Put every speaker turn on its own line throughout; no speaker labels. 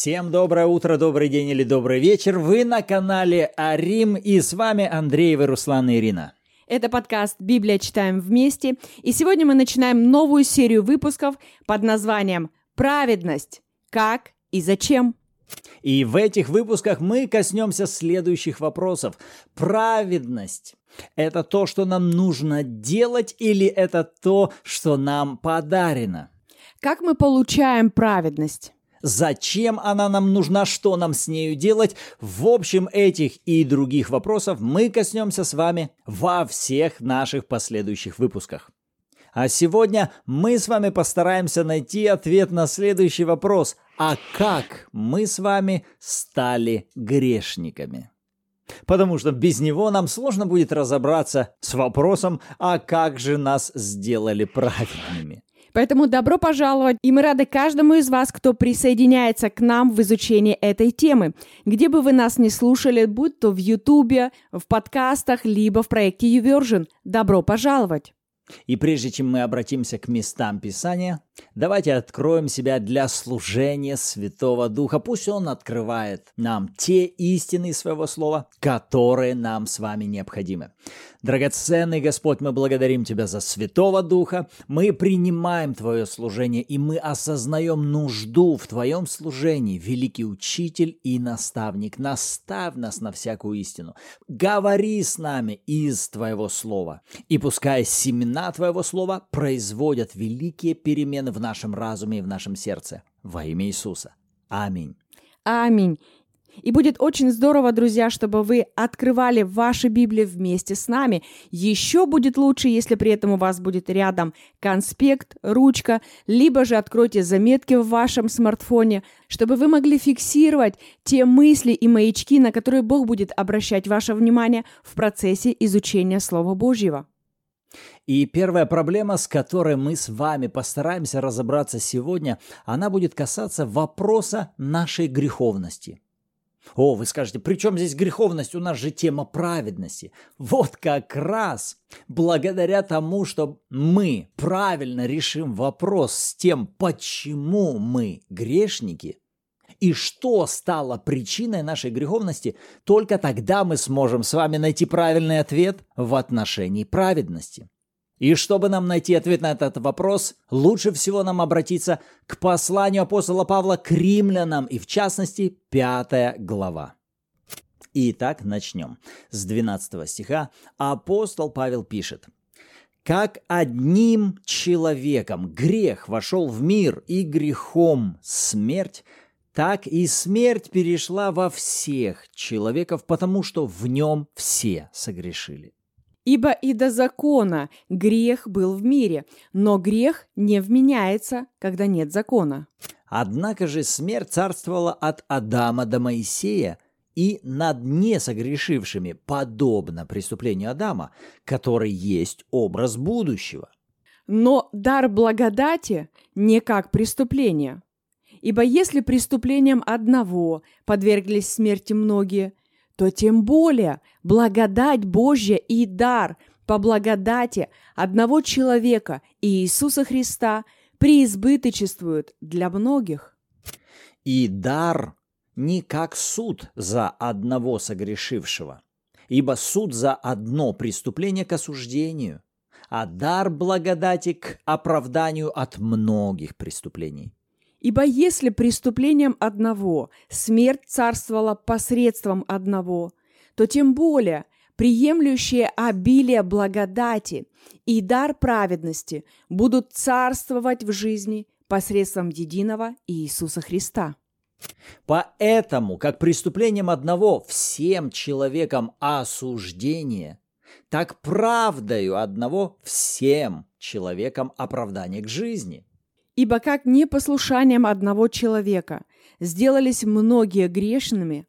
Всем доброе утро, добрый день или добрый вечер. Вы на канале Арим и с вами Андреева Руслан и Ирина.
Это подкаст «Библия. Читаем вместе». И сегодня мы начинаем новую серию выпусков под названием «Праведность. Как и зачем?».
И в этих выпусках мы коснемся следующих вопросов. Праведность – это то, что нам нужно делать или это то, что нам подарено?
Как мы получаем праведность?
Зачем она нам нужна, что нам с нею делать? В общем, этих и других вопросов мы коснемся с вами во всех наших последующих выпусках. А сегодня мы с вами постараемся найти ответ на следующий вопрос. А как мы с вами стали грешниками? Потому что без него нам сложно будет разобраться с вопросом, а как же нас сделали праведными.
Поэтому добро пожаловать, и мы рады каждому из вас, кто присоединяется к нам в изучении этой темы. Где бы вы нас не слушали, будь то в Ютубе, в подкастах, либо в проекте YouVersion. Добро пожаловать!
И прежде чем мы обратимся к местам Писания, давайте откроем себя для служения Святого Духа. Пусть Он открывает нам те истины своего Слова, которые нам с вами необходимы. Драгоценный Господь, мы благодарим Тебя за Святого Духа. Мы принимаем Твое служение, и мы осознаем нужду в Твоем служении, великий учитель и наставник. Наставь нас на всякую истину. Говори с нами из Твоего Слова. И пускай семена Твоего Слова производят великие перемены в нашем разуме и в нашем сердце. Во имя Иисуса. Аминь.
Аминь. И будет очень здорово, друзья, чтобы вы открывали ваши Библии вместе с нами. Еще будет лучше, если при этом у вас будет рядом конспект, ручка, либо же откройте заметки в вашем смартфоне, чтобы вы могли фиксировать те мысли и маячки, на которые Бог будет обращать ваше внимание в процессе изучения Слова Божьего.
И первая проблема, с которой мы с вами постараемся разобраться сегодня, она будет касаться вопроса нашей греховности – о, вы скажете, при чем здесь греховность? У нас же тема праведности. Вот как раз благодаря тому, что мы правильно решим вопрос с тем, почему мы грешники, и что стало причиной нашей греховности, только тогда мы сможем с вами найти правильный ответ в отношении праведности. И чтобы нам найти ответ на этот вопрос, лучше всего нам обратиться к посланию апостола Павла к римлянам, и в частности, пятая глава. Итак, начнем. С 12 стиха апостол Павел пишет. «Как одним человеком грех вошел в мир, и грехом смерть, так и смерть перешла во всех человеков, потому что в нем все согрешили».
Ибо и до закона грех был в мире, но грех не вменяется, когда нет закона.
Однако же смерть царствовала от Адама до Моисея и над несогрешившими, подобно преступлению Адама, который есть образ будущего.
Но дар благодати не как преступление. Ибо если преступлением одного подверглись смерти многие, то тем более благодать Божья и дар по благодати одного человека Иисуса Христа преизбыточествуют для многих.
И дар не как суд за одного согрешившего, ибо суд за одно преступление к осуждению, а дар благодати к оправданию от многих преступлений.
Ибо если преступлением одного смерть царствовала посредством одного, то тем более приемлющие обилие благодати и дар праведности будут царствовать в жизни посредством единого Иисуса Христа.
Поэтому, как преступлением одного всем человекам осуждение, так правдою одного всем человекам оправдание к жизни –
Ибо как непослушанием одного человека сделались многие грешными,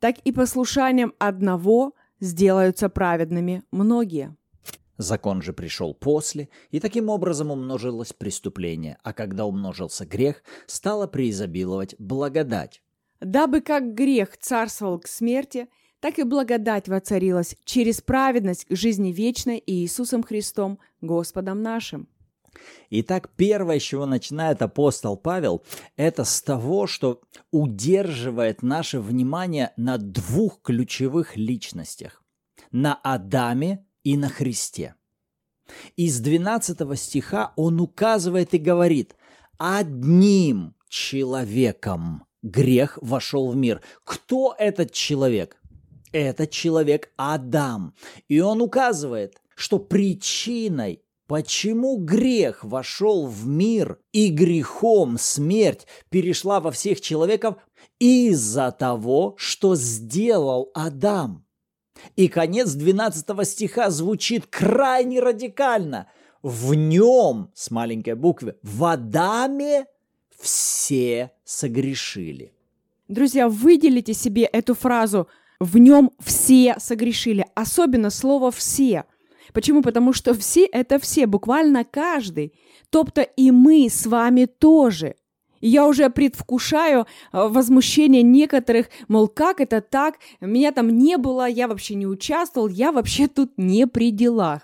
так и послушанием одного сделаются праведными многие.
Закон же пришел после, и таким образом умножилось преступление, а когда умножился грех, стало преизобиловать благодать.
Дабы как грех царствовал к смерти, так и благодать воцарилась через праведность к жизни вечной Иисусом Христом, Господом нашим.
Итак, первое, с чего начинает апостол Павел, это с того, что удерживает наше внимание на двух ключевых личностях – на Адаме и на Христе. Из 12 стиха он указывает и говорит «одним человеком грех вошел в мир». Кто этот человек? Этот человек Адам. И он указывает, что причиной Почему грех вошел в мир и грехом смерть перешла во всех человеков из-за того, что сделал Адам? И конец 12 стиха звучит крайне радикально. В нем, с маленькой буквы, в Адаме все согрешили.
Друзья, выделите себе эту фразу «в нем все согрешили», особенно слово «все». Почему? Потому что все – это все, буквально каждый. Тобто и мы с вами тоже. И я уже предвкушаю э, возмущение некоторых, мол, как это так, меня там не было, я вообще не участвовал, я вообще тут не при делах.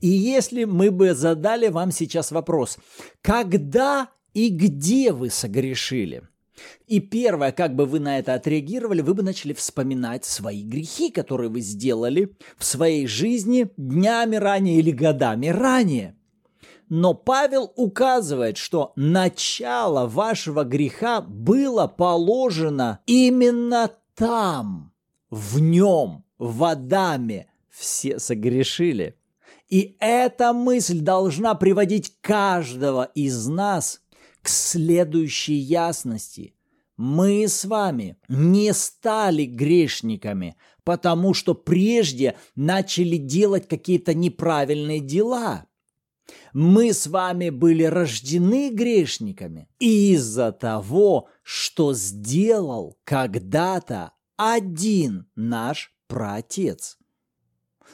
И если мы бы задали вам сейчас вопрос, когда и где вы согрешили – и первое, как бы вы на это отреагировали, вы бы начали вспоминать свои грехи, которые вы сделали в своей жизни днями ранее или годами ранее. Но Павел указывает, что начало вашего греха было положено именно там, в нем, в Адаме. Все согрешили. И эта мысль должна приводить каждого из нас к следующей ясности. Мы с вами не стали грешниками, потому что прежде начали делать какие-то неправильные дела. Мы с вами были рождены грешниками из-за того, что сделал когда-то один наш праотец.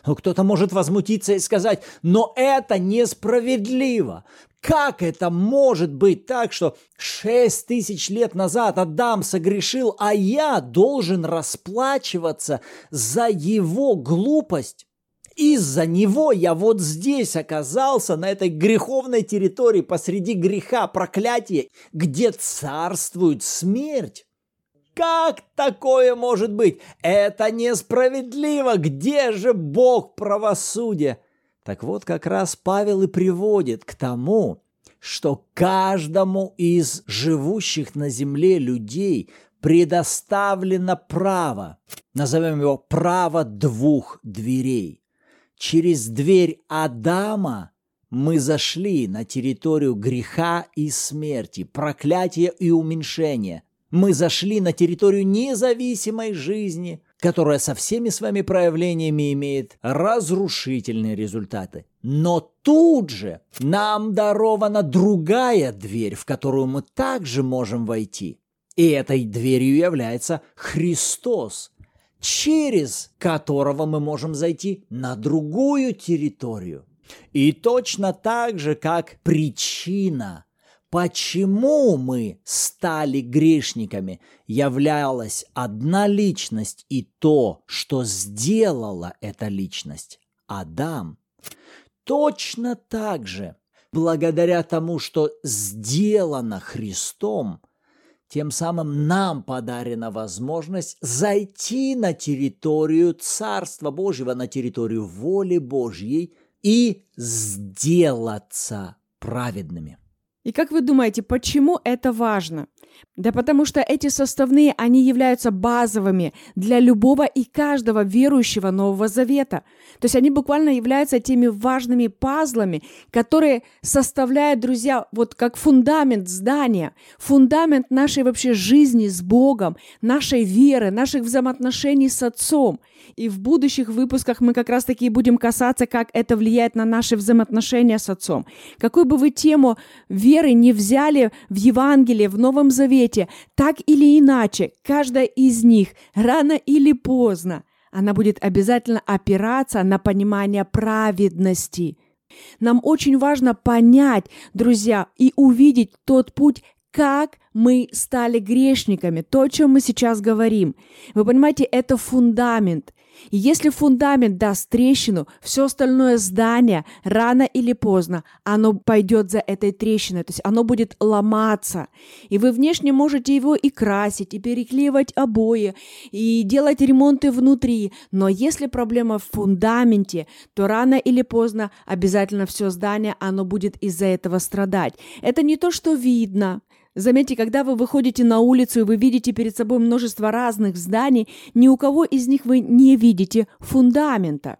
Кто-то может возмутиться и сказать, но это несправедливо. Как это может быть так, что шесть тысяч лет назад Адам согрешил, а я должен расплачиваться за его глупость? Из-за него я вот здесь оказался, на этой греховной территории, посреди греха, проклятия, где царствует смерть. Как такое может быть? Это несправедливо. Где же Бог правосудия? Так вот, как раз Павел и приводит к тому, что каждому из живущих на земле людей предоставлено право, назовем его право двух дверей. Через дверь Адама мы зашли на территорию греха и смерти, проклятия и уменьшения. Мы зашли на территорию независимой жизни, которая со всеми своими проявлениями имеет разрушительные результаты. Но тут же нам дарована другая дверь, в которую мы также можем войти. И этой дверью является Христос, через которого мы можем зайти на другую территорию. И точно так же, как причина почему мы стали грешниками, являлась одна личность и то, что сделала эта личность – Адам. Точно так же, благодаря тому, что сделано Христом, тем самым нам подарена возможность зайти на территорию Царства Божьего, на территорию воли Божьей и сделаться праведными.
И как вы думаете, почему это важно? Да потому что эти составные, они являются базовыми для любого и каждого верующего Нового Завета. То есть они буквально являются теми важными пазлами, которые составляют, друзья, вот как фундамент здания, фундамент нашей вообще жизни с Богом, нашей веры, наших взаимоотношений с Отцом – и в будущих выпусках мы как раз-таки будем касаться, как это влияет на наши взаимоотношения с Отцом. Какую бы вы тему веры не взяли в Евангелии, в Новом Завете, так или иначе, каждая из них рано или поздно, она будет обязательно опираться на понимание праведности. Нам очень важно понять, друзья, и увидеть тот путь, как мы стали грешниками, то, о чем мы сейчас говорим. Вы понимаете, это фундамент. И если фундамент даст трещину, все остальное здание рано или поздно, оно пойдет за этой трещиной, то есть оно будет ломаться. И вы внешне можете его и красить, и переклеивать обои, и делать ремонты внутри. Но если проблема в фундаменте, то рано или поздно обязательно все здание, оно будет из-за этого страдать. Это не то, что видно, Заметьте, когда вы выходите на улицу и вы видите перед собой множество разных зданий, ни у кого из них вы не видите фундамента.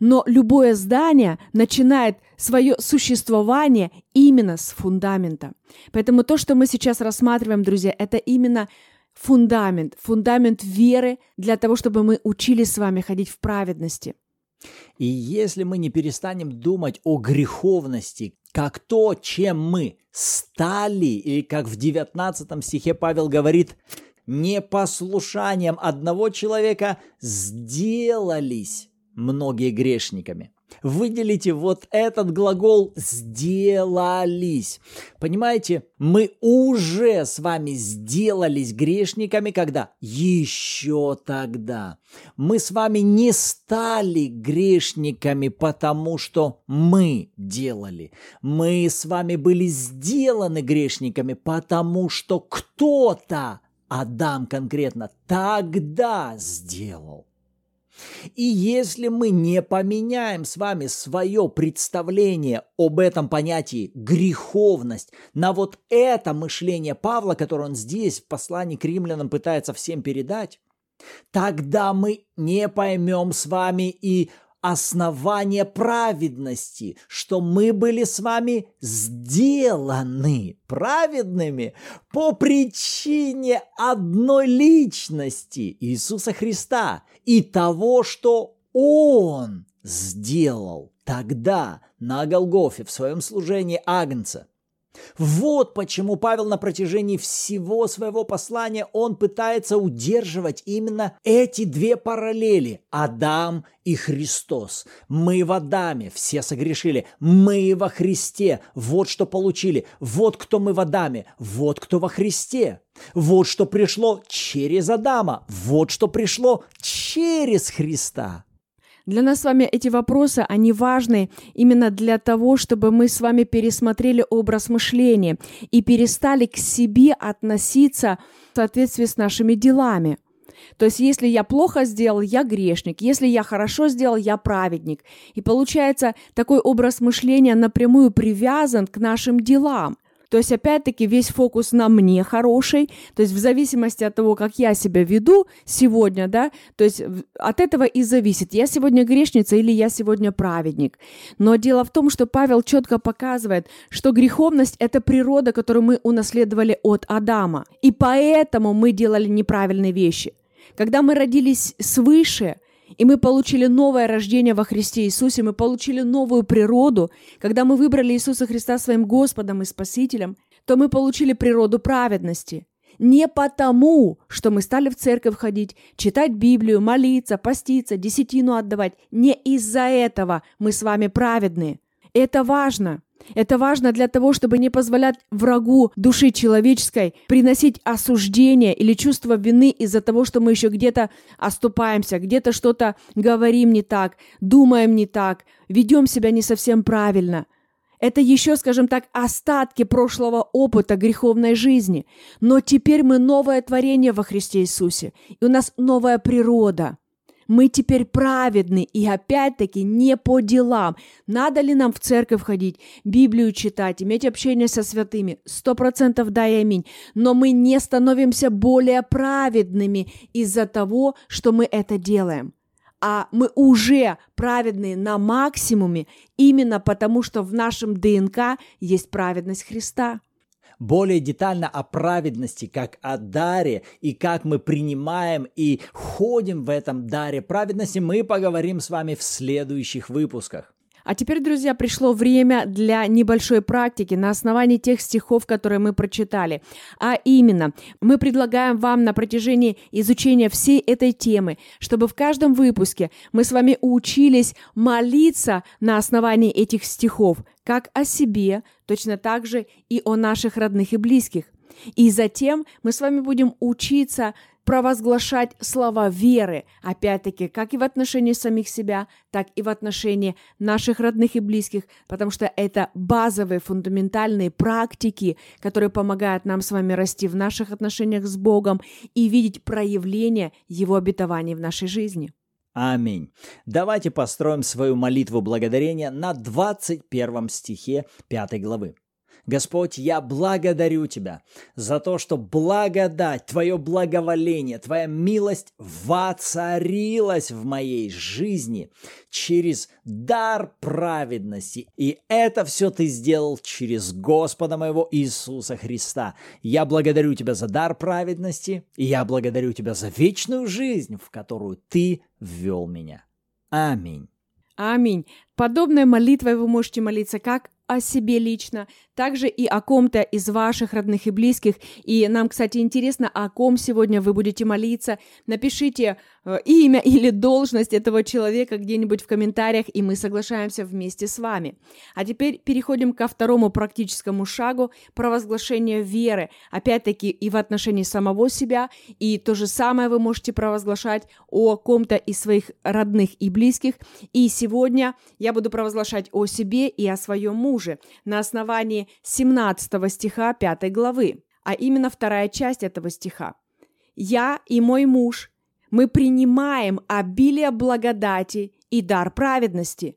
Но любое здание начинает свое существование именно с фундамента. Поэтому то, что мы сейчас рассматриваем, друзья, это именно фундамент, фундамент веры для того, чтобы мы учились с вами ходить в праведности.
И если мы не перестанем думать о греховности, как то, чем мы стали, или как в 19 стихе Павел говорит, непослушанием одного человека сделались многие грешниками. Выделите вот этот глагол «сделались». Понимаете, мы уже с вами сделались грешниками, когда? Еще тогда. Мы с вами не стали грешниками, потому что мы делали. Мы с вами были сделаны грешниками, потому что кто-то, Адам конкретно, тогда сделал. И если мы не поменяем с вами свое представление об этом понятии греховность на вот это мышление Павла, которое он здесь в послании к римлянам пытается всем передать, тогда мы не поймем с вами и основание праведности, что мы были с вами сделаны праведными по причине одной личности Иисуса Христа и того, что Он сделал тогда на Голгофе в своем служении Агнца – вот почему Павел на протяжении всего своего послания он пытается удерживать именно эти две параллели – Адам и Христос. Мы в Адаме все согрешили, мы во Христе, вот что получили, вот кто мы в Адаме, вот кто во Христе. Вот что пришло через Адама, вот что пришло через Христа.
Для нас с вами эти вопросы, они важны именно для того, чтобы мы с вами пересмотрели образ мышления и перестали к себе относиться в соответствии с нашими делами. То есть, если я плохо сделал, я грешник. Если я хорошо сделал, я праведник. И получается, такой образ мышления напрямую привязан к нашим делам. То есть, опять-таки, весь фокус на мне хороший, то есть в зависимости от того, как я себя веду сегодня, да, то есть от этого и зависит, я сегодня грешница или я сегодня праведник. Но дело в том, что Павел четко показывает, что греховность – это природа, которую мы унаследовали от Адама. И поэтому мы делали неправильные вещи. Когда мы родились свыше – и мы получили новое рождение во Христе Иисусе, мы получили новую природу. Когда мы выбрали Иисуса Христа своим Господом и Спасителем, то мы получили природу праведности. Не потому, что мы стали в церковь ходить, читать Библию, молиться, поститься, десятину отдавать. Не из-за этого мы с вами праведные. Это важно. Это важно для того, чтобы не позволять врагу души человеческой приносить осуждение или чувство вины из-за того, что мы еще где-то оступаемся, где-то что-то говорим не так, думаем не так, ведем себя не совсем правильно. Это еще, скажем так, остатки прошлого опыта греховной жизни. Но теперь мы новое творение во Христе Иисусе, и у нас новая природа – мы теперь праведны, и опять-таки не по делам. Надо ли нам в церковь ходить, Библию читать, иметь общение со святыми? Сто процентов да и аминь. Но мы не становимся более праведными из-за того, что мы это делаем а мы уже праведные на максимуме именно потому, что в нашем ДНК есть праведность Христа
более детально о праведности, как о даре, и как мы принимаем и ходим в этом даре праведности, мы поговорим с вами в следующих выпусках.
А теперь, друзья, пришло время для небольшой практики на основании тех стихов, которые мы прочитали. А именно, мы предлагаем вам на протяжении изучения всей этой темы, чтобы в каждом выпуске мы с вами учились молиться на основании этих стихов, как о себе, точно так же и о наших родных и близких. И затем мы с вами будем учиться провозглашать слова веры, опять-таки, как и в отношении самих себя, так и в отношении наших родных и близких, потому что это базовые, фундаментальные практики, которые помогают нам с вами расти в наших отношениях с Богом и видеть проявление Его обетований в нашей жизни.
Аминь. Давайте построим свою молитву благодарения на 21 стихе 5 главы. Господь, я благодарю Тебя за то, что благодать, Твое благоволение, Твоя милость воцарилась в моей жизни через дар праведности. И это все Ты сделал через Господа моего Иисуса Христа. Я благодарю Тебя за дар праведности, и я благодарю Тебя за вечную жизнь, в которую Ты ввел меня. Аминь.
Аминь. Подобной молитвой вы можете молиться как о себе лично, также и о ком-то из ваших родных и близких. И нам, кстати, интересно, о ком сегодня вы будете молиться. Напишите э, имя или должность этого человека где-нибудь в комментариях, и мы соглашаемся вместе с вами. А теперь переходим ко второму практическому шагу – провозглашение веры. Опять-таки и в отношении самого себя, и то же самое вы можете провозглашать о ком-то из своих родных и близких. И сегодня я буду провозглашать о себе и о своем муже на основании 17 стиха 5 главы, а именно вторая часть этого стиха. «Я и мой муж, мы принимаем обилие благодати и дар праведности,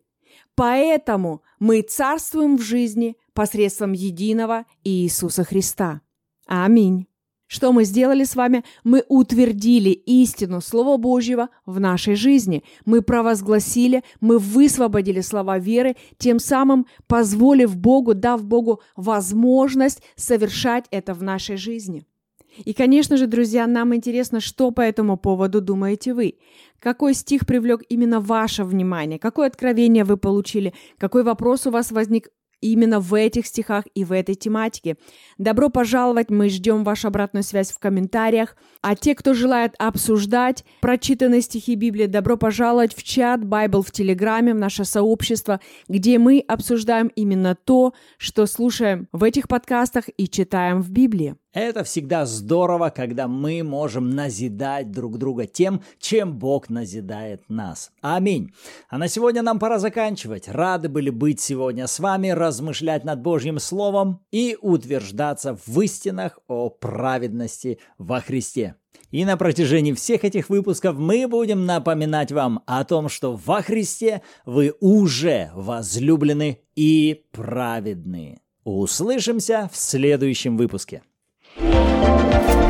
поэтому мы царствуем в жизни посредством единого Иисуса Христа. Аминь. Что мы сделали с вами? Мы утвердили истину Слова Божьего в нашей жизни. Мы провозгласили, мы высвободили слова веры, тем самым позволив Богу, дав Богу возможность совершать это в нашей жизни. И, конечно же, друзья, нам интересно, что по этому поводу думаете вы. Какой стих привлек именно ваше внимание? Какое откровение вы получили? Какой вопрос у вас возник именно в этих стихах и в этой тематике. Добро пожаловать, мы ждем вашу обратную связь в комментариях. А те, кто желает обсуждать прочитанные стихи Библии, добро пожаловать в чат Bible в Телеграме, в наше сообщество, где мы обсуждаем именно то, что слушаем в этих подкастах и читаем в Библии.
Это всегда здорово, когда мы можем назидать друг друга тем, чем Бог назидает нас. Аминь. А на сегодня нам пора заканчивать. Рады были быть сегодня с вами, размышлять над Божьим Словом и утверждаться в истинах о праведности во Христе. И на протяжении всех этих выпусков мы будем напоминать вам о том, что во Христе вы уже возлюблены и праведны. Услышимся в следующем выпуске. Thank you.